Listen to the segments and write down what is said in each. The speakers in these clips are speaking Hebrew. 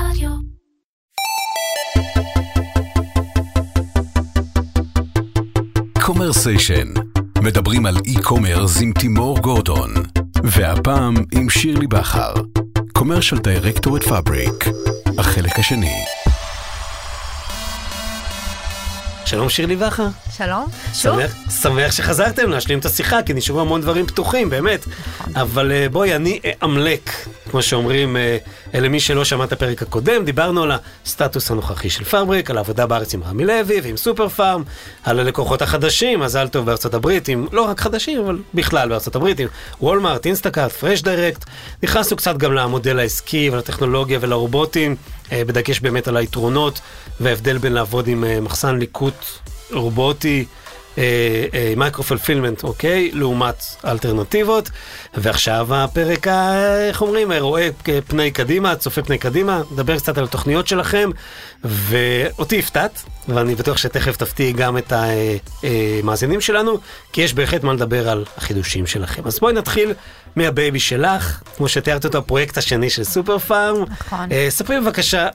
רדיו. קומרסיישן, מדברים על e-commerce עם תימור גורדון, והפעם עם שירלי בכר, commercial director at פאבריק, החלק השני. שלום שירלי בכר. שלום, שוב. שמח, שמח שחזרתם להשלים את השיחה, כי נשארו המון דברים פתוחים, באמת. אבל אה, בואי, אני אמלק, כמו שאומרים, אה, למי שלא שמע את הפרק הקודם, דיברנו על הסטטוס הנוכחי של פאבריק, על העבודה בארץ עם רמי לוי ועם סופר פארם, על הלקוחות החדשים, מזל טוב בארצות הברית, עם לא רק חדשים, אבל בכלל בארצות הברית, עם וולמארט, אינסטקארט, פרש דירקט. נכנסנו קצת גם למודל העסקי ולטכנולוגיה ולרובוטים, אה, בדגש באמת על היתרונות וההבדל בין לעבוד עם מחסן ליקוט רובוטי. micro-fulfillment, אוקיי? לעומת אלטרנטיבות. ועכשיו הפרק, איך אומרים, רואה פני קדימה, צופה פני קדימה, נדבר קצת על התוכניות שלכם, ואותי הפתעת, ואני בטוח שתכף תפתיעי גם את המאזינים שלנו, כי יש בהחלט מה לדבר על החידושים שלכם. אז בואי נתחיל מה baby שלך, כמו שתיארת אותו, הפרויקט השני של סופר פארם. נכון. אה, ספרי בבקשה,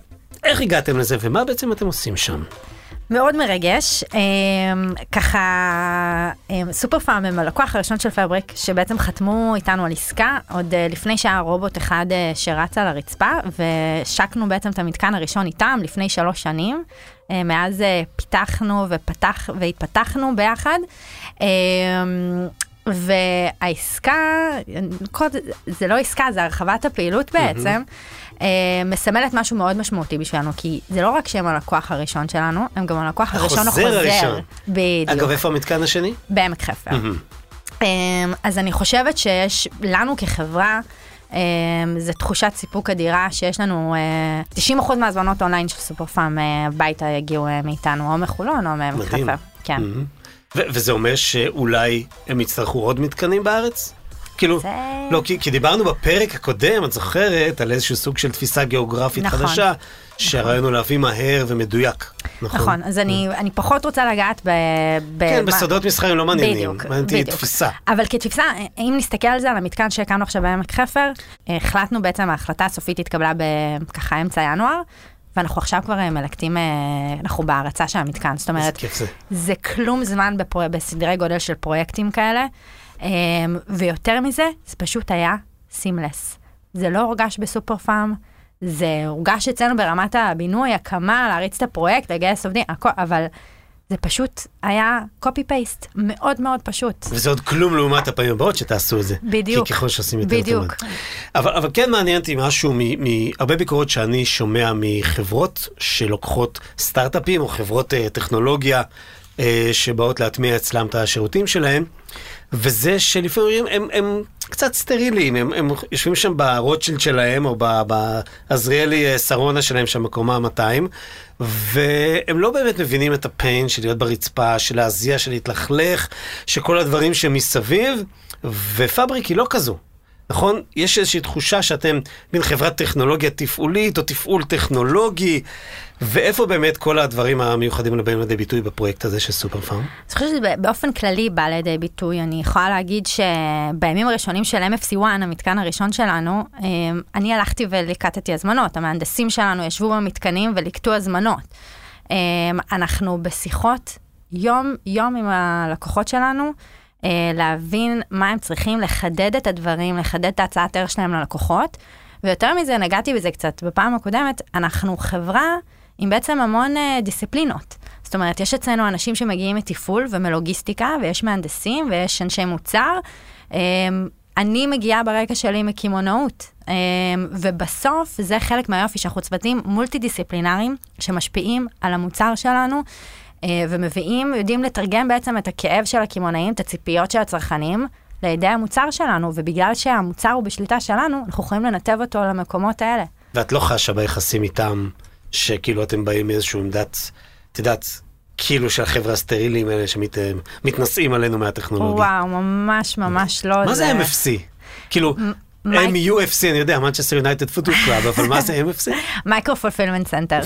איך הגעתם לזה ומה בעצם אתם עושים שם? מאוד מרגש. אמ, ככה, אמ, סופר פארם הם הלקוח הראשון של פבריק, שבעצם חתמו איתנו על עסקה, עוד אה, לפני שהיה רובוט אחד אה, שרץ על הרצפה, והשקנו בעצם את המתקן הראשון איתם לפני שלוש שנים. אה, מאז פיתחנו ופתח, והתפתחנו ביחד. אמ, והעסקה, זה לא עסקה, זה הרחבת הפעילות בעצם, אה, מסמלת משהו מאוד משמעותי בשבילנו, כי זה לא רק שהם הלקוח הראשון שלנו, הם גם הלקוח הראשון החוזר החוזר. הראשון. בדיוק. אגב, איפה המתקן השני? בעמק חפר. אמ, אז אני חושבת שיש לנו כחברה, אמ, זה תחושת סיפוק אדירה שיש לנו, אה, 90% מהזמנות אונליין של סופר פארם אה, הביתה יגיעו אה, מאיתנו, או מחולון או מעמק. חפר. כן. ו- וזה אומר שאולי הם יצטרכו עוד מתקנים בארץ? כאילו, זה- לא, כי, כי דיברנו בפרק הקודם, את זוכרת, על איזשהו סוג של תפיסה גיאוגרפית נכון. חדשה, שהרעיון הוא להביא מהר ומדויק. נכון. נכון, אז אני אני פחות רוצה לגעת ב... ב- כן, מה- בסודות מסחריים לא מעניינים, בדיוק, בדיוק. תפיסה. אבל כתפיסה, אם נסתכל על זה, על המתקן שהקמנו עכשיו בעמק חפר, החלטנו בעצם, ההחלטה הסופית התקבלה בככה אמצע ינואר, ואנחנו עכשיו כבר אה, מלקטים, אה, אנחנו בהרצה של המתקן, זאת אומרת, זה. זה כלום זמן בפרו... בסדרי גודל של פרויקטים כאלה, ויותר מזה, זה פשוט היה סימלס. זה לא הורגש בסופר פארם, זה הורגש אצלנו ברמת הבינוי, הקמה, להריץ את הפרויקט, לגייס עובדים, הכל, אבל זה פשוט היה קופי פייסט, מאוד מאוד פשוט. וזה עוד כלום לעומת הפעמים הבאות שתעשו את זה. בדיוק. כי ככל שעושים יותר בדיוק. אבל, אבל כן מעניין אותי משהו מהרבה ביקורות שאני שומע מחברות שלוקחות סטארט-אפים או חברות אה, טכנולוגיה אה, שבאות להטמיע אצלם את השירותים שלהם, וזה שלפעמים הם, הם קצת סטריליים, הם, הם יושבים שם ברוטשילד שלהם או בעזריאלי אה, שרונה שלהם שם בקומה 200, והם לא באמת מבינים את הפיין של להיות ברצפה, של להזיע, של להתלכלך, שכל הדברים שמסביב, ופבריק היא לא כזו. נכון? יש איזושהי תחושה שאתם מין חברת טכנולוגיה תפעולית או תפעול טכנולוגי, ואיפה באמת כל הדברים המיוחדים האלה באים לידי ביטוי בפרויקט הזה של סופר פארם? אני חושבת שזה באופן כללי בא לידי ביטוי. אני יכולה להגיד שבימים הראשונים של MFC1, המתקן הראשון שלנו, אמ, אני הלכתי וליקטתי הזמנות. המהנדסים שלנו ישבו במתקנים וליקטו הזמנות. אמ, אנחנו בשיחות יום-יום עם הלקוחות שלנו. אה, להבין מה הם צריכים, לחדד את הדברים, לחדד את ההצעת ערך שלהם ללקוחות. ויותר מזה, נגעתי בזה קצת בפעם הקודמת, אנחנו חברה עם בעצם המון אה, דיסציפלינות. זאת אומרת, יש אצלנו אנשים שמגיעים מתפעול ומלוגיסטיקה, ויש מהנדסים ויש אנשי מוצר. אה, אני מגיעה ברקע שלי מקמעונאות, אה, ובסוף זה חלק מהיופי שאנחנו צוותים מולטי דיסציפלינריים שמשפיעים על המוצר שלנו. אה, ומביאים, יודעים לתרגם בעצם את הכאב של הקמעונאים, את הציפיות של הצרכנים, לידי המוצר שלנו, ובגלל שהמוצר הוא בשליטה שלנו, אנחנו יכולים לנתב אותו למקומות האלה. ואת לא חשה ביחסים איתם, שכאילו אתם באים מאיזשהו עמדת, את יודעת, כאילו של החבר'ה הסטרילים האלה שמתנשאים עלינו מהטכנולוגיה. וואו, ממש ממש לא. מה זה MFC? כאילו, MUFC, אני יודע, Manchester United Football Club, אבל מה זה MFC? micro-fulfillment center.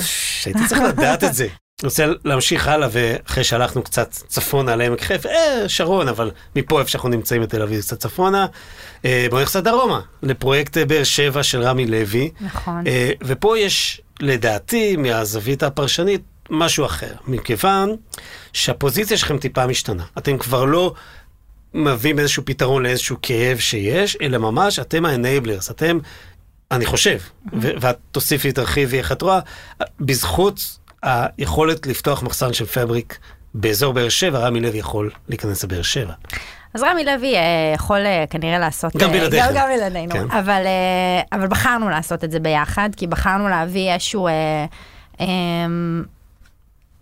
הייתי צריך לדעת את זה. רוצה להמשיך הלאה, ואחרי שהלכנו קצת צפונה לעמק חפר, אה, שרון, אבל מפה איפה שאנחנו נמצאים בתל אביב, קצת צפונה. אה, בואו נלך דרומה, לפרויקט באר שבע של רמי לוי. נכון. אה, ופה יש, לדעתי, מהזווית הפרשנית, משהו אחר. מכיוון שהפוזיציה שלכם טיפה משתנה. אתם כבר לא מביאים איזשהו פתרון לאיזשהו כאב שיש, אלא ממש אתם ה-enablers, אתם, אני חושב, ו- ואת תוסיפי, תרחיבי איך את רואה, בזכות היכולת לפתוח מחסן של פבריק באזור באר שבע, רמי לוי יכול להיכנס לבאר שבע. אז רמי לוי אה, יכול אה, כנראה לעשות... גם אה, בלעדיך. גם, גם בלעדינו. כן. אבל, אה, אבל בחרנו לעשות את זה ביחד, כי בחרנו להביא איזשהו... אה, אה,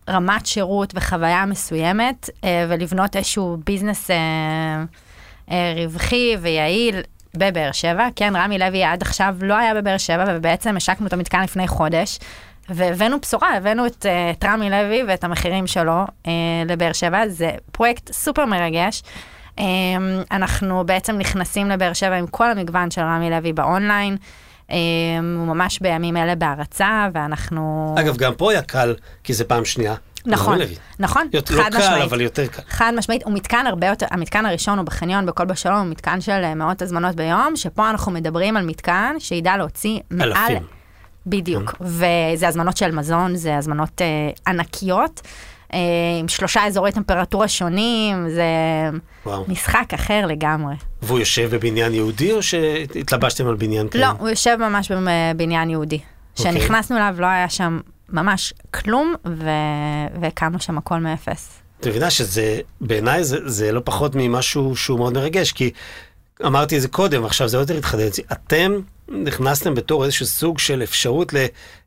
רמת שירות וחוויה מסוימת, אה, ולבנות איזשהו ביזנס אה, אה, רווחי ויעיל בבאר שבע. כן, רמי לוי עד עכשיו לא היה בבאר שבע, ובעצם השקנו את המתקן לפני חודש. והבאנו בשורה, הבאנו את, אה, את רמי לוי ואת המחירים שלו אה, לבאר שבע, זה פרויקט סופר מרגש. אה, אנחנו בעצם נכנסים לבאר שבע עם כל המגוון של רמי לוי באונליין. אה, הוא ממש בימים אלה בהרצה, ואנחנו... אגב, גם פה היה קל, כי זה פעם שנייה. נכון. נכון, יותר- לא חד קל, משמעית. אבל יותר קל. חד משמעית, הוא מתקן הרבה יותר, המתקן הראשון הוא בחניון בכל בשלום, הוא מתקן של אה, מאות הזמנות ביום, שפה אנחנו מדברים על מתקן שידע להוציא מעל... אלפים. בדיוק, וזה הזמנות של מזון, זה הזמנות אה, ענקיות, אה, עם שלושה אזורי טמפרטורה שונים, זה וואו. משחק אחר לגמרי. והוא יושב בבניין יהודי, או שהתלבשתם על בניין כזה? לא, הוא יושב ממש בבניין יהודי. אוקיי. כשנכנסנו אליו לא היה שם ממש כלום, ו... והקמנו שם הכל מאפס. את מבינה שזה, בעיניי זה, זה לא פחות ממשהו שהוא מאוד מרגש, כי אמרתי את זה קודם, עכשיו זה יותר התחדד. אתם נכנסתם בתור איזשהו סוג של אפשרות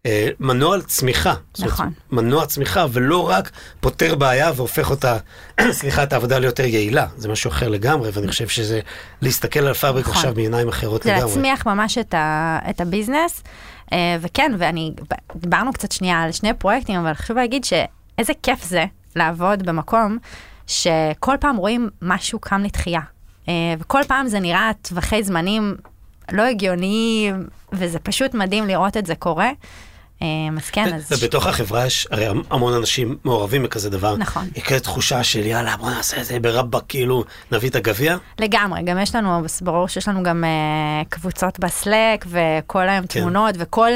למנוע צמיחה. זאת אומרת, נכון. מנוע צמיחה, ולא רק פותר בעיה והופך אותה, סליחה, את העבודה ליותר יעילה. זה משהו אחר לגמרי, ואני חושב שזה להסתכל על פאבריק נכון. עכשיו בעיניים אחרות זה לגמרי. להצמיח ממש את, ה, את ה business. אה, וכן, ואני, דיברנו קצת שנייה על שני פרויקטים, אבל חשוב להגיד שאיזה כיף זה לעבוד במקום שכל פעם רואים משהו קם לתחייה. אה, וכל פעם זה נראה טווחי זמנים לא הגיוניים, וזה פשוט מדהים לראות את זה קורה. אה, אז כן, אז... ובתוך החברה יש הרי המון אנשים מעורבים בכזה דבר. נכון. יש כזה תחושה של יאללה בוא נעשה את זה ברבאק, כאילו נביא את הגביע. לגמרי, גם יש לנו, ברור שיש לנו גם uh, קבוצות בסלק, וכל היום כן. תמונות, וכל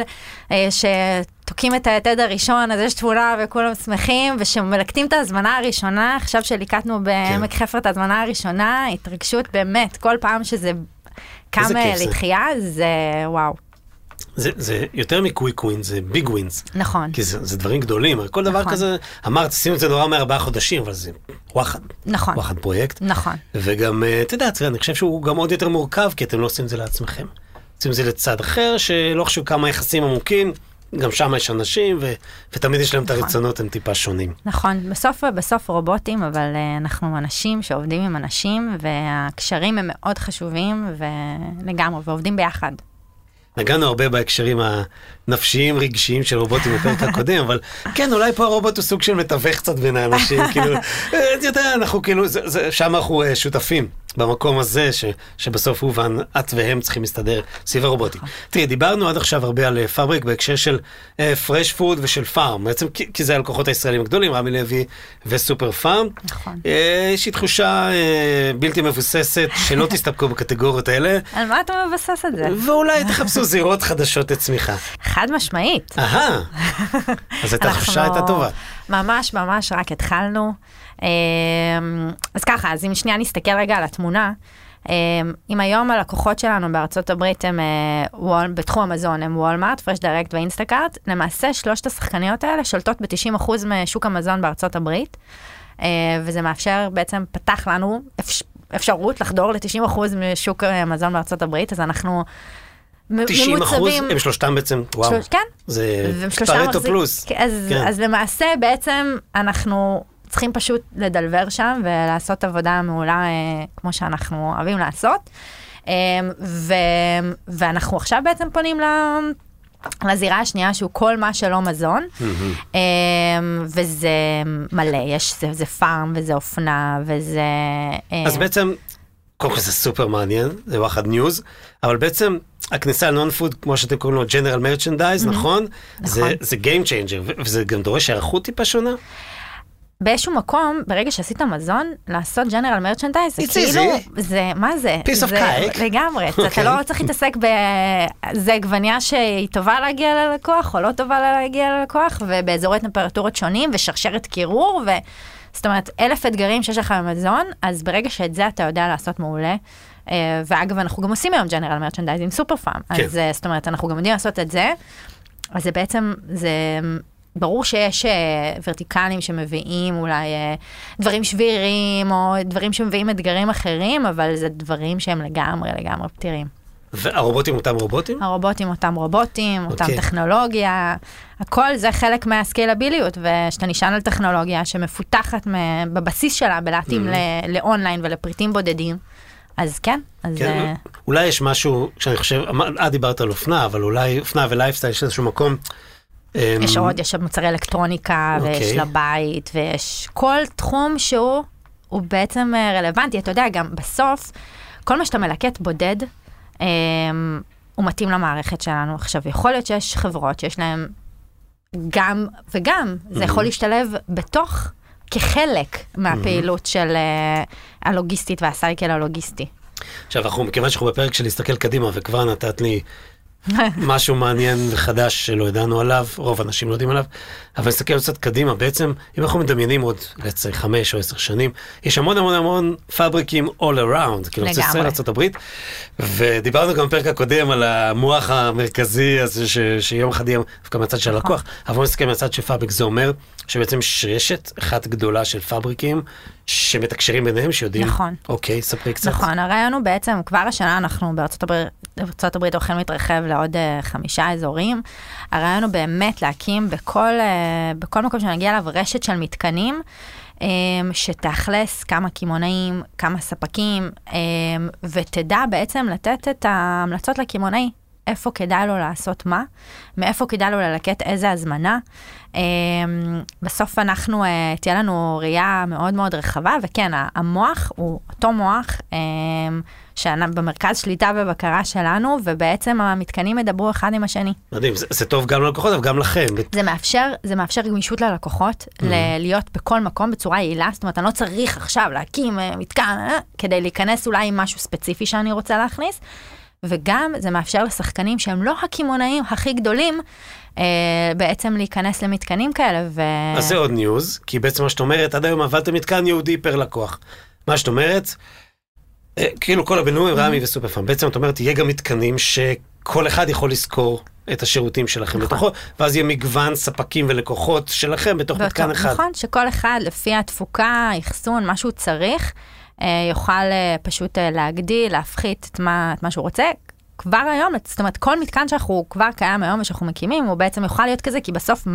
uh, שתוקעים את היתד הראשון, אז יש תמונה וכולם שמחים, ושמלקטים את ההזמנה הראשונה, עכשיו שליקטנו בעמק חפר את ההזמנה הראשונה, התרגשות באמת, כל פעם שזה זה. לתחייה, זה וואו, זה, זה יותר מ quick wins, זה big wins. נכון, כי זה, זה דברים גדולים, הרי כל דבר נכון. כזה, אמרת, עשינו את זה נורא מארבעה חודשים, אבל זה וואחד, נכון, וואחד פרויקט. נכון, וגם, אה, אתה יודע, אני חושב שהוא גם עוד יותר מורכב, כי אתם לא עושים את זה לעצמכם. עושים את זה לצד אחר, שלא חשוב כמה יחסים עמוקים, גם שם יש אנשים, ו, ותמיד יש להם את נכון. הרצונות, הם טיפה שונים. נכון, בסוף, בסוף רובוטים, אבל אה, אנחנו אנשים שעובדים עם אנשים, והקשרים הם מאוד חשובים, ולגמרי, ועובדים ביחד. נגענו הרבה בהקשרים הנפשיים רגשיים של רובוטים בפרק הקודם, אבל כן, אולי פה הרובוט הוא סוג של מתווך קצת בין האנשים, כאילו, אתה יודע, אנחנו כאילו, זה, זה, שם אנחנו אה, שותפים, במקום הזה, ש, שבסוף הוא ואת והם צריכים להסתדר סביב הרובוטים. תראי, דיברנו עד עכשיו הרבה על אה, Fabric בהקשר של fresh food ושל פארם, בעצם כי, כי זה הלקוחות הישראלים הגדולים, רמי לוי וסופר פארם. נכון. אה, יש לי תחושה אה, בלתי מבוססת שלא תסתפקו בקטגוריות האלה, על מה אתה מבסס את זה? ואולי תחפשו זירות חדשות לצמיחה. חד משמעית. אהה, אז את אנחנו הייתה טובה. ממש ממש רק התחלנו. אמ, אז ככה, אז אם שנייה נסתכל רגע על התמונה, אמ, אם היום הלקוחות שלנו בארצות הברית הם אה, וול, בתחום המזון, הם וולמארט, פרש דירקט ואינסטקארט, למעשה שלושת השחקניות האלה שולטות ב-90% משוק המזון בארצות הברית, אה, וזה מאפשר, בעצם פתח לנו אפש, אפשרות לחדור ל-90% משוק המזון בארצות הברית, אז אנחנו... מ- 90 אחוז, הם שלושתם בעצם, וואו, שלוש- כן, זה פרטו פלוס. כן, אז, כן. אז למעשה בעצם אנחנו צריכים פשוט לדלבר שם ולעשות עבודה מעולה אה, כמו שאנחנו אוהבים לעשות. אה, ו, ואנחנו עכשיו בעצם פונים ל... לזירה השנייה שהוא כל מה שלא מזון, אה, וזה מלא, יש, זה, זה פארם וזה אופנה וזה... אה, אז בעצם, קודם כל זה סופר מעניין, זה וואחד news, אבל בעצם הכניסה ל non-food, כמו שאתם קוראים לו general merchandise, נכון? זה, נכון. זה Game Changer, וזה גם דורש היערכות טיפה שונה? באיזשהו מקום, ברגע שעשית מזון, לעשות general merchandise, זה כאילו. זה, מה זה? piece of cake. לגמרי, אתה אוקיי. לא צריך להתעסק ב... זה עגבניה שהיא טובה להגיע ללקוח, או לא טובה להגיע ללקוח, ובאזורי טמפרטורות שונים, ושרשרת קירור, ו... זאת אומרת, אלף אתגרים שיש לך במזון, אז ברגע שאת זה אתה יודע לעשות מעולה, אה, ואגב, אנחנו גם עושים היום ג'נרל מרצ'נדייז עם סופר פארם, כן. אז אה, זאת אומרת, אנחנו גם יודעים לעשות את זה, אז זה בעצם, זה ברור שיש אה, ורטיקלים שמביאים אולי דברים שבירים, או דברים שמביאים אתגרים אחרים, אבל זה דברים שהם לגמרי לגמרי פתירים. והרובוטים אותם רובוטים? הרובוטים אותם רובוטים, אותם אוקיי. טכנולוגיה, הכל זה חלק מהסקיילביליות, וכשאתה נשען על טכנולוגיה שמפותחת בבסיס שלה בלהתאים ל- לאונליין ולפריטים בודדים, אז כן, אז... כן, אה, אולי יש משהו, שאני חושב, את דיברת על אופנה, אבל אולי אופנה ולייפסטייל יש איזשהו מקום. יש אמ, עוד, יש עוד מוצרי אלקטרוניקה, ויש אוקיי. לבית, ויש כל תחום שהוא, הוא בעצם אה, רלוונטי. אתה יודע, גם בסוף, כל מה שאתה מלקט בודד, אה, הוא מתאים למערכת שלנו. עכשיו, יכול להיות שיש חברות שיש להן גם וגם, זה יכול להשתלב בתוך, כחלק מהפעילות של אה, הלוגיסטית והסייקל הלוגיסטי. עכשיו, אנחנו, מכיוון שאנחנו בפרק של להסתכל קדימה, וכבר נתת לי משהו מעניין וחדש שלא ידענו עליו, רוב האנשים לא יודעים עליו, אבל נסתכל קצת קדימה, בעצם, אם אנחנו מדמיינים עוד, לצי חמש או עשר שנים, יש המון המון המון פאבריקים all around, כאילו, לגמרי. ישראל, ארה"ב, ודיברנו גם בפרק הקודם על המוח המרכזי הזה, ש, שיום אחד יהיה דווקא מהצד של נכון. הלקוח, אבל בוא נסתכל מהצד של פאבריק, זה אומר שבעצם יש רשת אחת גדולה של פאבריקים, שמתקשרים ביניהם, שיודעים, נכון. אוקיי, ספרי קצת. נכון, הרעיון הוא בעצם, כבר השנה אנחנו בארצות הברית, בארצות הברית הולכים להתרחב לעוד אה, חמישה אזורים. הרעיון הוא באמת להקים בכל, אה, בכל מקום שנגיע אליו רשת של מתקנים. אה, שתאכלס כמה קמעונאים, כמה ספקים, ותדע בעצם לתת את ההמלצות לקמעונאי, איפה כדאי לו לעשות מה, מאיפה כדאי לו ללקט איזה הזמנה. אה, בסוף אנחנו, אה, תהיה לנו ראייה מאוד מאוד רחבה, וכן, המוח הוא אותו מוח אה, שבמרכז שליטה ובקרה שלנו, ובעצם המתקנים ידברו אחד עם השני. מדהים, זה, זה טוב גם ללקוחות, אבל גם לכם. זה מאפשר, זה מאפשר גמישות ללקוחות, Mm-hmm. להיות בכל מקום בצורה יעילה, זאת אומרת, אני לא צריך עכשיו להקים אה, מתקן אה, כדי להיכנס אולי עם משהו ספציפי שאני רוצה להכניס, וגם זה מאפשר לשחקנים שהם לא הקמעונאים הכי גדולים, אה, בעצם להיכנס למתקנים כאלה, ו... אז זה עוד news, כי בעצם מה שאת אומרת, עד היום עבדתם מתקן ייעודי פר לקוח. מה שאת אומרת, אה, כאילו כל הבינלאומי, רמי וסופר פארם, בעצם את אומרת, יהיה גם מתקנים שכל אחד יכול לשכור את השירותים שלכם נכון. בתוכו, ואז יהיה מגוון ספקים ולקוחות שלכם בתוך באותו- מתקן אחד. נכון, שכל אחד לפי התפוקה, אחסון, מה שהוא צריך, יוכל אה, פשוט אה, להגדיל, להפחית את מה, את מה שהוא רוצה. כבר היום, זאת אומרת, כל מתקן שאנחנו כבר קיים היום ושאנחנו מקימים, הוא בעצם יוכל להיות כזה, כי בסוף,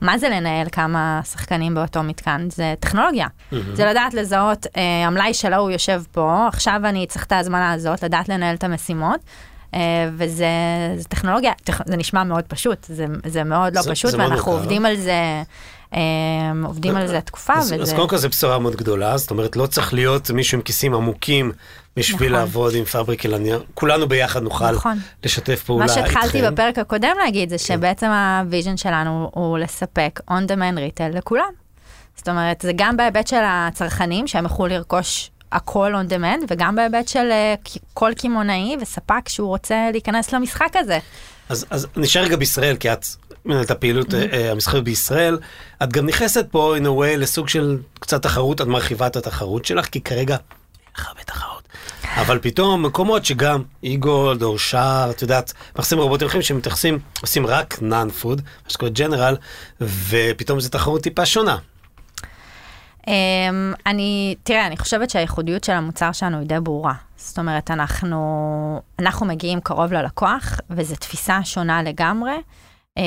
מה זה לנהל כמה שחקנים באותו מתקן? זה טכנולוגיה. זה לדעת לזהות, אה, המלאי שלו הוא יושב פה, עכשיו אני צריך את ההזמנה הזאת, לדעת לנהל את המשימות. אה, וזה זה טכנולוגיה, טכ- זה נשמע מאוד פשוט, זה, זה מאוד לא זה- פשוט, זה מאוד ואנחנו מורכב. עובדים על זה, אה, עובדים על זה תקופה, אז, וזה... אז קודם כל זו בשורה מאוד גדולה, זאת אומרת, לא צריך להיות מישהו עם כיסים עמוקים בשביל נכון. לעבוד עם Fabric נהיה- כולנו ביחד נוכל נכון. לשתף פעולה מה איתכם. כן. שהתחלתי בפרק הקודם להגיד זה שבעצם ה vision שלנו הוא לספק on demand retail לכולם. זאת אומרת, זה גם בהיבט של הצרכנים שהם יוכלו לרכוש הכל on demand, וגם בהיבט של ק- כל קמעונאי וספק שהוא רוצה להיכנס למשחק הזה. אז, אז נשאר רגע בישראל, כי את מנהלת הפעילות mm-hmm. המסחרית בישראל. את גם נכנסת פה, in a way, לסוג של קצת תחרות, את מרחיבה את התחרות שלך, כי כרגע אין לך הרבה תחרות. אבל פתאום מקומות שגם איגולד או שער, את יודעת, מכסים רובוטים אחרים שמתייחסים, עושים רק נאן פוד, מה שקורה ג'נרל, ופתאום זו תחרות טיפה שונה. Um, אני, תראה, אני חושבת שהייחודיות של המוצר שלנו היא די ברורה. זאת אומרת, אנחנו, אנחנו מגיעים קרוב ללקוח, וזו תפיסה שונה לגמרי. Um,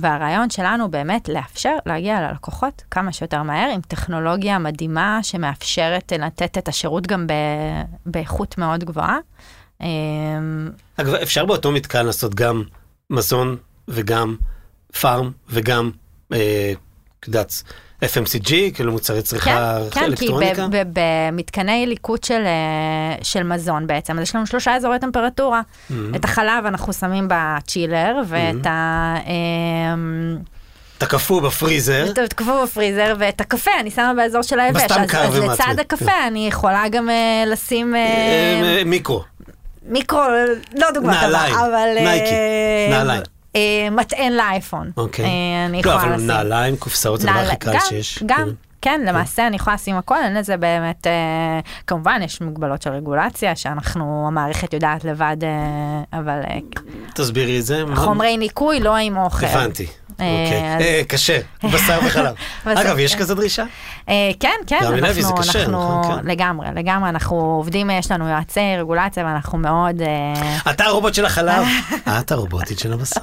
והרעיון שלנו באמת לאפשר להגיע ללקוחות כמה שיותר מהר, עם טכנולוגיה מדהימה שמאפשרת לתת את השירות גם באיכות מאוד גבוהה. Um, אגב, אפשר באותו מתקן לעשות גם מזון וגם פארם וגם, אה, יודעת, FMCG, כאילו מוצרי צריכה כן, כן, כי אלקטרוניקה? ב- ב- במתקני ליקוט של, אה, של מזון בעצם, אז יש לנו שלושה אזורי טמפרטורה. Mm-hmm. את החלב אנחנו שמים בצ'ילר, ואת ה... אמ, אתה קפוא בפריזר, את הקפוא בפריזר, ואת הקפה אני שמה באזור של היבש. בסתם אז, קר אז ומעצבן. לצד הקפה אני יכולה גם אה, לשים... אה, מיקרו. מיקרו, לא דוגמה טובה, נעליים, אבל... אה, נייקי, נעליים. אה, מטען לאייפון. אוקיי. אה, אני לא, יכולה אבל לשים. נעליים, קופסאות, זה הדבר הכי קל שיש. גם, כאילו. כן, למעשה אני יכולה לשים הכל, אין לזה באמת, אה, כמובן יש מגבלות של רגולציה, שאנחנו, המערכת יודעת לבד, אה, אבל אה, תסבירי את זה. חומרי ניקוי לא עם אוכל. הבנתי. אוקיי. קשה, בשר וחלב. אגב, יש כן. כזו דרישה? כן, כן, אנחנו, נכון, כן. לגמרי, לגמרי, אנחנו עובדים, יש לנו יועצי רגולציה ואנחנו מאוד, אתה הרובוט של החלב, את הרובוטית של הבשר.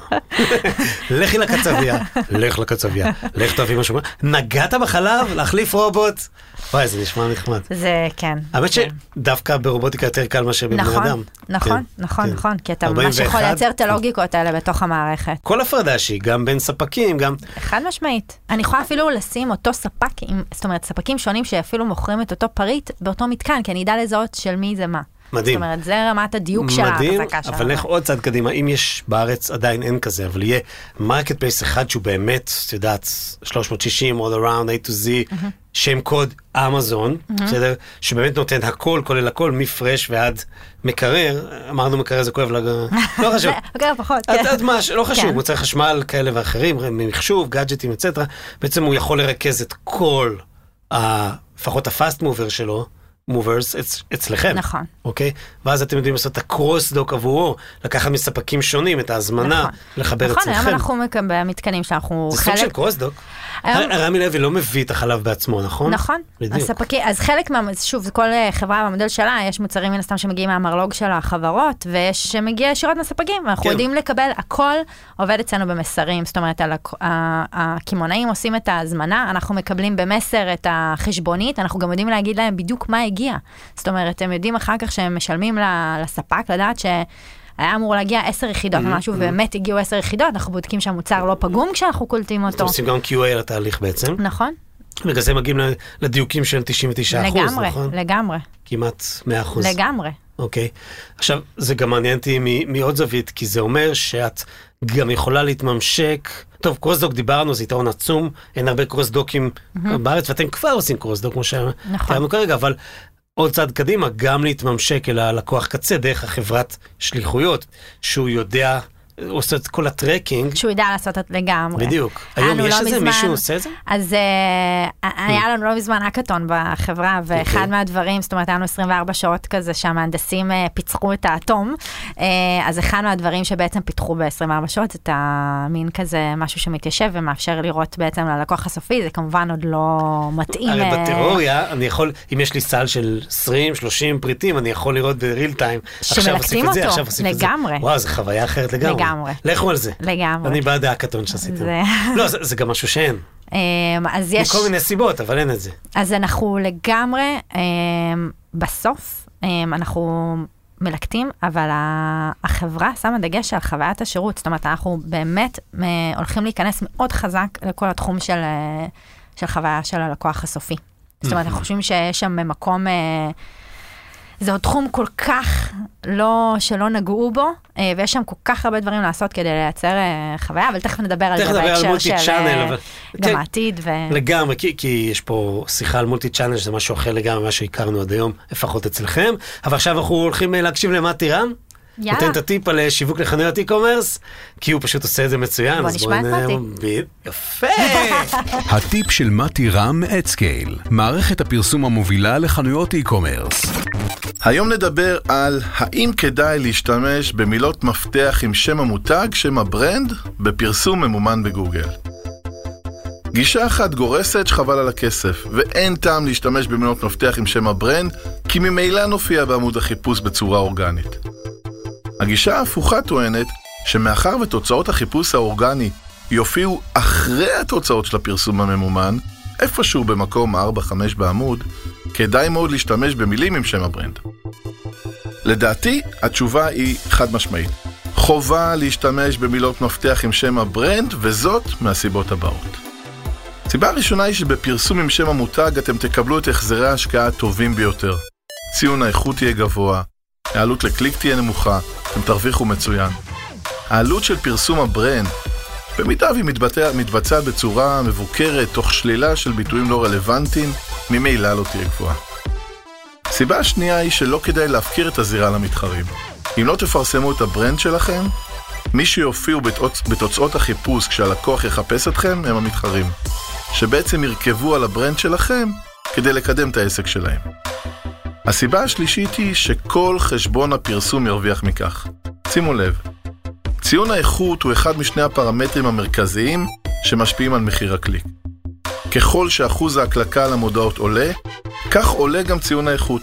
לכי לקצבייה, לך לקצבייה, לך תביא משהו. נגעת בחלב, להחליף רובוט? וואי, זה נשמע נחמד. זה כן. האמת כן. שדווקא ברובוטיקה יותר קל מאשר בבני נכון, אדם. נכון, כן, נכון, כן. נכון, כי אתה ממש 41, יכול לייצר את הלוגיקות האלה בתוך המערכת. כל הפרדה שהיא גם בין ספקים, גם... חד משמעית. אני יכולה אפילו לשים אותו ספק, עם, זאת אומרת, ספקים שונים שאפילו מוכרים את אותו פריט באותו מתקן, כי אני אדע לזהות של מי זה מה. מדהים. זאת אומרת, זה רמת הדיוק של מדהים, ההחזקה שלנו. אבל לך עוד צעד קדימה, אם יש בארץ עדיין אין כזה, אבל יהיה marketplace אחד שהוא באמת, את יודעת, 360, all around, A to Z, שם קוד אמזון, בסדר? שבאמת נותן הכל, כולל הכל, מפרש ועד מקרר, אמרנו מקרר זה כואב, לא חשוב. אוקיי, פחות, כן. יודעת מה, לא חשוב, כן. מוצרי חשמל כאלה ואחרים, מחשוב, גאדג'טים, אצטרה, בעצם הוא יכול לרכז את כל, לפחות הפאסט מובר שלו, מוברס, אצ, אצלכם. נכון. אוקיי? ואז אתם יודעים לעשות את הקרוס דוק עבורו, לקחת מספקים שונים את ההזמנה, נכון. לחבר נכון, אצלכם. היום אנחנו במתקנים שאנחנו זה סוג של חלק... קרוס דוק. היום- רמי לוי לא מביא את החלב בעצמו, נכון? נכון, בדיוק. הספקים, אז חלק מה, שוב, כל אה, חברה במודל שלה, יש מוצרים מן הסתם שמגיעים מהמרלוג של החברות, ויש שמגיע ישירות מהספקים, ואנחנו כן. יודעים לקבל, הכל עובד אצלנו במסרים, זאת אומרת, הקמעונאים עושים את ההזמנה, אנחנו מקבלים במסר את החשבונית, אנחנו גם יודעים להגיד להם בדיוק מה הגיע. זאת אומרת, הם יודעים אחר כך שהם משלמים לספק, לדעת ש... היה אמור להגיע עשר יחידות Mm-hmm, משהו, ובאמת הגיעו עשר יחידות, אנחנו בודקים שהמוצר לא פגום כשאנחנו קולטים אתם אותו. עושים גם QA לתהליך בעצם. נכון, בגלל זה מגיעים לדיוקים של 99 אחוז, לגמרי, נכון? לגמרי, כמעט 100 אחוז. לגמרי. אוקיי. עכשיו, זה גם מעניין אותי מעוד זווית, כי זה אומר שאת גם יכולה להתממשק. טוב, קרוסדוק דיברנו, זה יתרון עצום, אין הרבה קרוסדוקים בארץ, ואתם כבר עושים קרוסדוק, כמו שתיארנו כרגע, אבל עוד צעד קדימה, גם להתממשק אל הלקוח קצה דרך החברת שליחויות, שהוא יודע, הוא עושה את כל הטרקינג, שהוא ידע לעשות את לגמרי. בדיוק. היום יש לא את זה? מזמן- מישהו עושה את זה? אז אה, היה לנו לא מזמן האקתון בחברה, ואחד אוקיי. מהדברים, זאת אומרת, היה לנו 24 שעות כזה שהמהנדסים אה, פיצחו את האטום, אז אחד מהדברים שבעצם פיתחו ב-24 שעות, זה את המין כזה משהו שמתיישב ומאפשר לראות בעצם ללקוח הסופי, זה כמובן עוד לא מתאים. הרי בתיאוריה, אני יכול, אם יש לי סל של 20, 30 פריטים, אני יכול לראות בריל טיים. עכשיו שמלקטים אותו. לגמרי. וואו, זו חוויה אחרת לגמרי. לגמרי. לכו על זה. לגמרי. אני בעד ההאקתון שעשיתם. זה- לא, זה זה גם משהו שאין. אה, אז יש... מכל מיני סיבות, אבל אין את זה. אז אנחנו לגמרי, אה, בסוף, אה, אנחנו מלקטים, אבל החברה שמה דגש על חוויית השירות. זאת אומרת, אנחנו באמת אה, הולכים להיכנס מאוד חזק לכל התחום של, אה, של חוויה של הלקוח הסופי. זאת אומרת, אנחנו חושבים שיש שם מקום... זה עוד תחום כל כך לא, שלא נגעו בו, אה, ויש שם כל כך הרבה דברים לעשות כדי לייצר אה, חוויה, אבל תכף נדבר על תכף זה נדבר על בהקשר מולטי של צ'אנל, אה, אבל- גם כן. העתיד. ו... לגמרי, כי, כי יש פה שיחה על מולטי צ'אנל, שזה משהו אחר לגמרי ממה שהכרנו עד היום, לפחות אצלכם. אבל עכשיו אנחנו הולכים להקשיב למתי רם. יאללה. נותן את הטיפ על שיווק לחנויות e-commerce, כי הוא פשוט עושה את זה מצוין. בוא נשמע את נ- מתי. ב- יפה! הטיפ של מתי רם מ AdScale, מערכת הפרסום המובילה לחנויות e-commerce. היום נדבר על האם כדאי להשתמש במילות מפתח עם שם המותג, שם ה brand, בפרסום ממומן בגוגל. גישה אחת גורסת שחבל על הכסף, ואין טעם להשתמש במילות מפתח עם שם ה brand, כי ממילא נופיע בעמוד החיפוש בצורה אורגנית. הגישה ההפוכה טוענת שמאחר ותוצאות החיפוש האורגני יופיעו אחרי התוצאות של הפרסום הממומן, איפשהו במקום 4-5 בעמוד, כדאי מאוד להשתמש במילים עם שם ה brand. לדעתי, התשובה היא חד משמעית. חובה להשתמש במילות מפתח עם שם ה brand, וזאת מהסיבות הבאות. הסיבה הראשונה היא שבפרסום עם שם המותג אתם תקבלו את החזרי ההשקעה הטובים ביותר. ציון האיכות יהיה גבוה, העלות לקליק תהיה נמוכה, אתם תרוויחו מצוין. העלות של פרסום ה brand, במידה והיא מתבצע, מתבצעת בצורה מבוקרת, תוך שלילה של ביטויים לא רלוונטיים, ממילא לא תהיה גבוהה. הסיבה השנייה היא שלא כדאי להפקיר את הזירה למתחרים. אם לא תפרסמו את ה brand שלכם, מי שיופיעו בתוצ... בתוצאות החיפוש כשהלקוח יחפש אתכם הם המתחרים, שבעצם ירכבו על ה brand שלכם כדי לקדם את העסק שלהם. הסיבה השלישית היא שכל חשבון הפרסום ירוויח מכך. שימו לב, ציון האיכות הוא אחד משני הפרמטרים המרכזיים שמשפיעים על מחיר הקליק. ככל שאחוז ההקלקה על המודעות עולה, כך עולה גם ציון האיכות.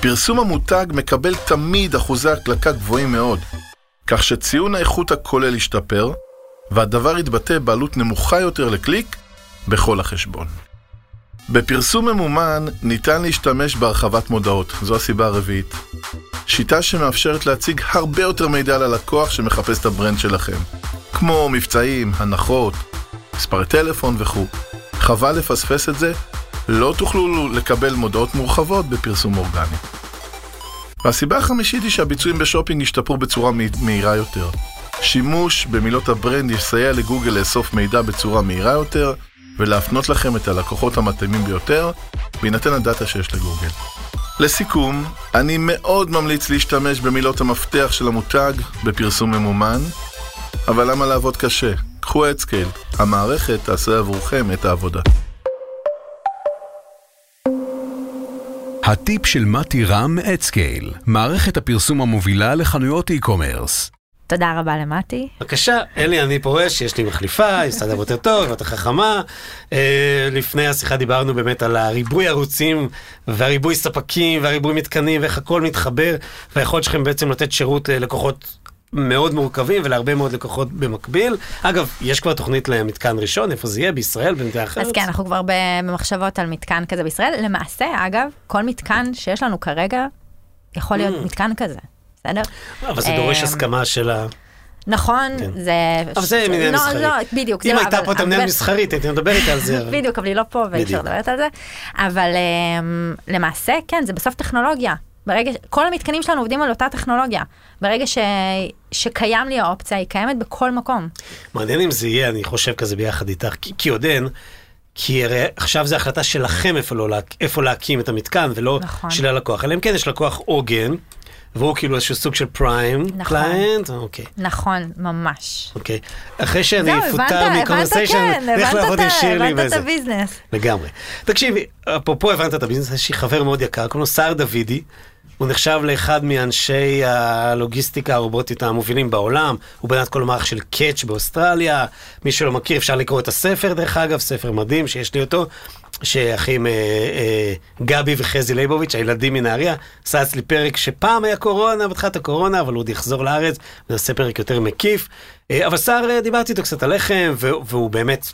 פרסום המותג מקבל תמיד אחוזי הקלקה גבוהים מאוד, כך שציון האיכות הכולל ישתפר, והדבר יתבטא בעלות נמוכה יותר לקליק בכל החשבון. בפרסום ממומן ניתן להשתמש בהרחבת מודעות, זו הסיבה הרביעית. שיטה שמאפשרת להציג הרבה יותר מידע ללקוח שמחפש את ה brand שלכם, כמו מבצעים, הנחות, מספרי טלפון וכו'. חבל לפספס את זה, לא תוכלו לקבל מודעות מורחבות בפרסום אורגני. והסיבה החמישית היא שהביצועים בשופינג ישתפרו בצורה מהירה יותר. שימוש במילות ה brand יסייע לגוגל לאסוף מידע בצורה מהירה יותר, ולהפנות לכם את הלקוחות המתאימים ביותר, בהינתן הדאטה שיש לגוגל. לסיכום, אני מאוד ממליץ להשתמש במילות המפתח של המותג בפרסום ממומן, אבל למה לעבוד קשה? קחו AdScale, המערכת תעשה עבורכם את העבודה. הטיפ של מתי רם מאדסקייל, מערכת הפרסום המובילה לחנויות e-commerce. תודה רבה למטי. בבקשה, אלי, אני פורש, יש לי מחליפה, היא עושה יותר טוב, יותר חכמה. אה, לפני השיחה דיברנו באמת על הריבוי ערוצים והריבוי ספקים והריבוי מתקנים ואיך הכל מתחבר, והיכולת שלכם בעצם לתת שירות ללקוחות מאוד מורכבים ולהרבה מאוד לקוחות במקביל. אגב, יש כבר תוכנית למתקן ראשון, איפה זה יהיה? בישראל, במדינה אחרת? אז כן, אנחנו כבר במחשבות על מתקן כזה בישראל. למעשה, אגב, כל מתקן שיש לנו כרגע יכול להיות mm. מתקן כזה. בסדר? אבל זה דורש אמ, הסכמה של ה... נכון, כן. זה... אבל זה מנהל לא, מסחרי. לא, בדיוק. אם לא, הייתה פה את המנהל מסחרית, הייתי מדברת על זה. בדיוק, אבל היא לא פה ואי אפשר לדברת על זה. אבל um, למעשה, כן, זה בסוף טכנולוגיה. ברגע, כל המתקנים שלנו עובדים על אותה טכנולוגיה. ברגע ש, שקיים לי האופציה, היא קיימת בכל מקום. מעניין אם זה יהיה, אני חושב כזה ביחד איתך, כי, כי עוד אין. כי הרי עכשיו זו החלטה שלכם איפה, לא, איפה להקים את המתקן, ולא נכון. של הלקוח. אלא אם כן יש לקוח עוגן, והוא כאילו איזשהו סוג של prime נכון. client, אוקיי. נכון, ממש. אוקיי. אחרי שאני אפוטר מקונסיישן, איך לעבוד עם שירלי וזה. הבנת את ה business. לגמרי. תקשיבי, אפרופו הבנת את ה business, יש לי חבר מאוד יקר, קוראים לו סער דוידי. הוא נחשב לאחד מאנשי הלוגיסטיקה הרובוטית המובילים בעולם, הוא בנה את כל המערך של Catch באוסטרליה, מי שלא מכיר אפשר לקרוא את הספר דרך אגב, ספר מדהים שיש לי אותו, שאחים אה, אה, גבי וחזי ליבוביץ', הילדים מנהריה, עשה אצלי פרק שפעם היה קורונה, בתחילת הקורונה, אבל הוא עוד יחזור לארץ, ונעשה פרק יותר מקיף. אה, אבל שר, אה, דיברתי איתו קצת עליכם, והוא באמת,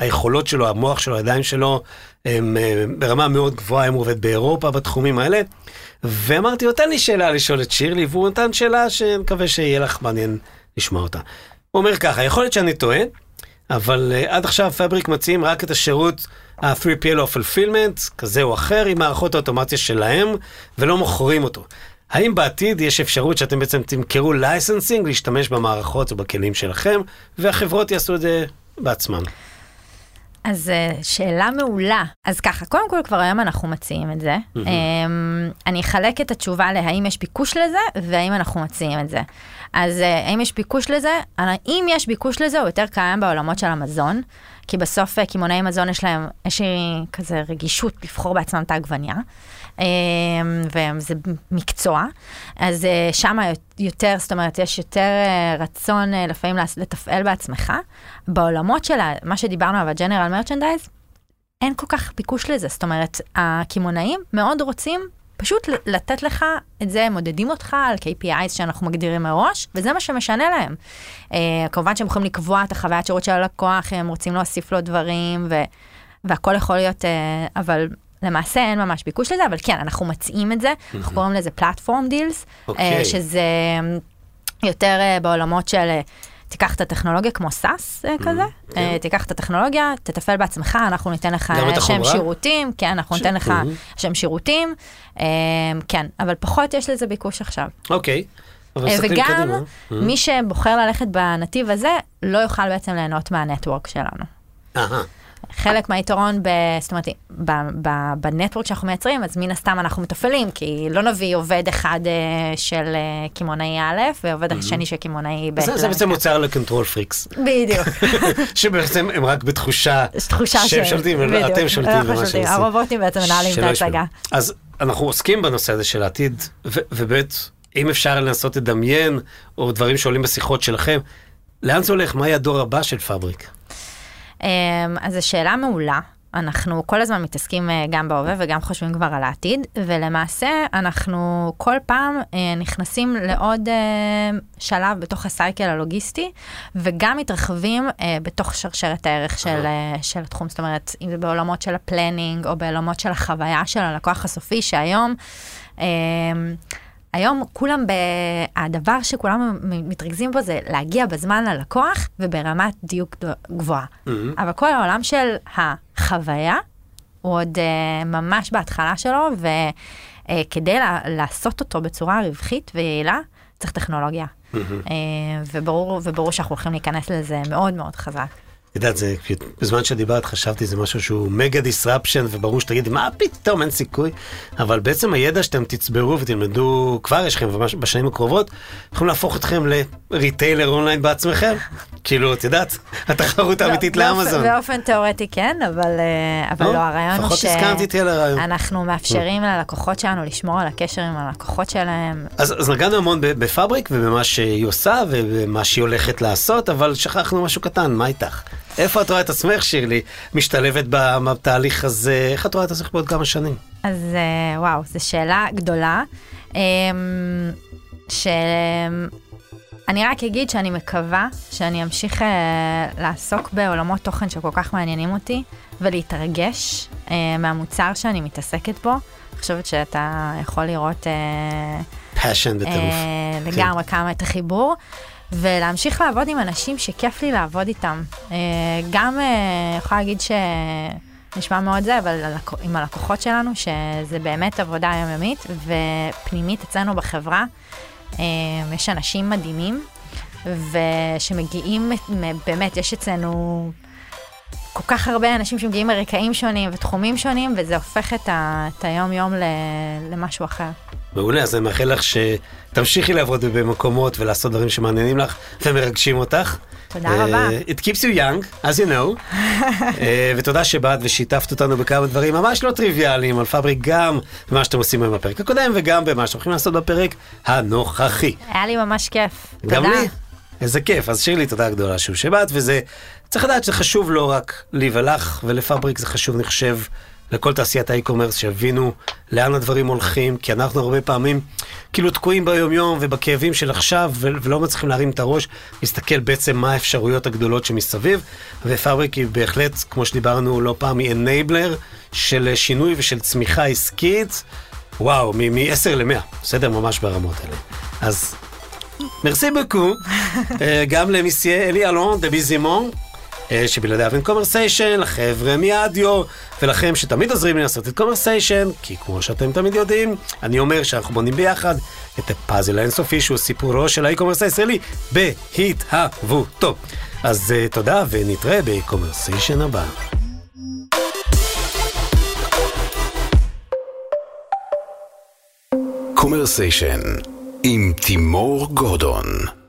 היכולות שלו, המוח שלו, הידיים שלו, הם אה, ברמה מאוד גבוהה, הם עובד באירופה בתחומים האלה. ואמרתי לו, תן לי שאלה לשאול את שירלי, והוא נתן שאלה שאני מקווה שיהיה לך מעניין לשמוע אותה. הוא אומר ככה, יכול להיות שאני טועה, אבל אה, עד עכשיו Fabric מציעים רק את השירות ה-3PL או fulfillment, כזה או אחר, עם מערכות האוטומציה שלהם, ולא מוכרים אותו. האם בעתיד יש אפשרות שאתם בעצם תמכרו licensing להשתמש במערכות ובכלים שלכם, והחברות יעשו את זה בעצמם? אז אה, שאלה מעולה. אז ככה, קודם כל כבר היום אנחנו מציעים את זה. אמ-המ. אני אחלק את התשובה להאם יש ביקוש לזה, והאם אנחנו מציעים את זה. אז אה, האם יש ביקוש לזה? אם יש ביקוש לזה, הוא יותר קיים בעולמות של המזון, כי בסוף אה, קמעונאי מזון יש להם איזושהי כזה רגישות לבחור בעצמם את העגבנייה. אמ, וזה מקצוע, אז אה, שם יותר, זאת אומרת, יש יותר אה, רצון אה, לפעמים לתפעל בעצמך. בעולמות של מה שדיברנו עליו, ה-General Merchandise, אין כל כך ביקוש לזה, זאת אומרת, הקמעונאים מאוד רוצים פשוט לתת לך את זה, מודדים אותך על KPIs שאנחנו מגדירים מראש, וזה מה שמשנה להם. אה, כמובן שהם יכולים לקבוע את החוויית שירות של הלקוח, הם רוצים להוסיף לו דברים, ו, והכל יכול להיות, אה, אבל למעשה אין ממש ביקוש לזה, אבל כן, אנחנו מציעים את זה, אנחנו קוראים לזה platform deals, אוקיי. שזה יותר אה, בעולמות של... אה, תיקח את הטכנולוגיה כמו SaaS אה, כזה, כן. אה, תיקח את הטכנולוגיה, תתפעל בעצמך, אנחנו ניתן לך שם? שירותים, כן, אנחנו ניתן לך אמ-המ. שם שירותים, אה, כן, אבל פחות יש לזה ביקוש עכשיו. אוקיי. אה, מסתכלים וגם. מי שבוחר ללכת בנתיב הזה, לא יוכל בעצם ליהנות מה network שלנו. חלק מהיתרון, ב, זאת אומרת, ב network שאנחנו מייצרים, אז מן הסתם אנחנו מתפעלים, כי לא נביא עובד אחד אה, של אה, קמעונאי א' ועובד שני של קמעונאי ב'. זה זה בעצם מוצר ל control freaks. בדיוק. שבעצם הם רק בתחושה שהם שולטים. אתם שולטים במה שהם. עושים. הרובוטים בעצם מנהלים את. ההצגה. אז אנחנו עוסקים בנושא הזה של העתיד, ובאמת, אם אפשר לנסות לדמיין, או דברים שעולים בשיחות שלכם, לאן זה הולך? מה יהיה הדור הבא של פאבריק? אמ, אז זו שאלה מעולה. אנחנו כל הזמן מתעסקים אה, גם בהווה וגם חושבים כבר על העתיד, ולמעשה אנחנו כל פעם אה, נכנסים לעוד אה, שלב בתוך הסייקל הלוגיסטי, וגם מתרחבים בתוך שרשרת הערך של, של התחום, זאת אומרת, אם זה בעולמות של ה planning או בעולמות של החוויה של הלקוח הסופי, שהיום... אה, היום כולם, ב... הדבר שכולם מתרכזים בו זה להגיע בזמן ללקוח וברמת דיוק גבוה- גבוהה. אבל כל העולם של החוויה הוא עוד אה, ממש בהתחלה שלו, וכדי אה, לעשות אותו בצורה רווחית ויעילה, צריך טכנולוגיה. אה, וברור, וברור שאנחנו הולכים להיכנס לזה מאוד מאוד חזק. את יודעת, זה, בזמן שדיברת חשבתי זה משהו שהוא mega disruption, וברור שתגידי, מה פתאום, אין סיכוי. אבל בעצם הידע שאתם תצברו ותלמדו, כבר יש לכם בשנים הקרובות, יכולים להפוך אתכם ל retailer online בעצמכם. כאילו, את יודעת, התחרות האמיתית לא, באופן- לאמזון. באופן תיאורטי כן, אבל, אה, אבל נו, לא, הרעיון הוא לפחות הסכמת איתי על הרעיון. אנחנו מאפשרים ללקוחות שלנו לשמור על הקשר עם הלקוחות שלהם. אז, אז נגענו המון בפאבריק ובמה שהיא עושה ובמה שהיא הולכת לעשות, אבל שכחנו משהו קטן, מה איתך? איפה את רואה את עצמך, שירלי, משתלבת בתהליך הזה? איך את רואה את עצמך בעוד כמה שנים? אז אה, וואו, זו שאלה גדולה. אמ, שאני רק אגיד שאני מקווה שאני אמשיך אה, לעסוק בעולמות תוכן שכל כך מעניינים אותי, ולהתרגש אה, מהמוצר שאני מתעסקת בו. אני חושבת שאתה יכול לראות passion בטירוף. אה, לגמרי כמה את החיבור. ולהמשיך לעבוד עם אנשים שכיף לי לעבוד איתם. אה, גם אה, יכולה להגיד שנשמע מאוד זה, אבל עם הלקוחות שלנו, שזה באמת עבודה יומיומית, ופנימית אצלנו בחברה, אה, יש אנשים מדהימים, ושמגיעים, באמת, יש אצלנו כל כך הרבה אנשים שמגיעים מרקעים שונים ותחומים שונים, וזה הופך את, את היום-יום למשהו אחר. מעולה, אז אני מאחל לך שתמשיכי לעבוד במקומות ולעשות דברים שמעניינים לך ומרגשים אותך. תודה אה, רבה. It keeps you young, as you know. אה, ותודה שבאת ושיתפת אותנו בכמה דברים ממש לא טריוויאליים על Fabric, גם במה שאתם עושים היום בפרק הקודם וגם במה שאתם הולכים לעשות בפרק הנוכחי. היה לי ממש כיף. גם תודה. לי. איזה כיף, אז שירלי, תודה גדולה שוב שבאת, וזה, צריך לדעת שזה חשוב לא רק לי ולך ול Fabric, זה חשוב, אני חושב, לכל תעשיית ה e-commerce, שיבינו לאן הדברים הולכים, כי אנחנו הרבה פעמים כאילו תקועים ביום-יום ובכאבים של עכשיו, ולא מצליחים להרים את הראש, להסתכל בעצם מה האפשרויות הגדולות שמסביב, ו Fabric היא בהחלט, כמו שדיברנו לא פעם, היא enabler של שינוי ושל צמיחה עסקית, וואו, מ-10 ל-100, בסדר? ממש ברמות האלה. אז merci beaucoup, אה, גם למיסיה אלי אלון דה ביזימון, שבלעדיו אין קומרסיישן, לחבר'ה מאדיו, ולכם שתמיד עוזרים לי לעשות את קומרסיישן, כי כמו שאתם תמיד יודעים, אני אומר שאנחנו בונים ביחד את הפאזל האינסופי שהוא סיפורו של ה e-commerce הישראלי בהתהוותו. אז אה, תודה ונתראה בקומרסיישן הבא. קומרסיישן עם תימור גורדון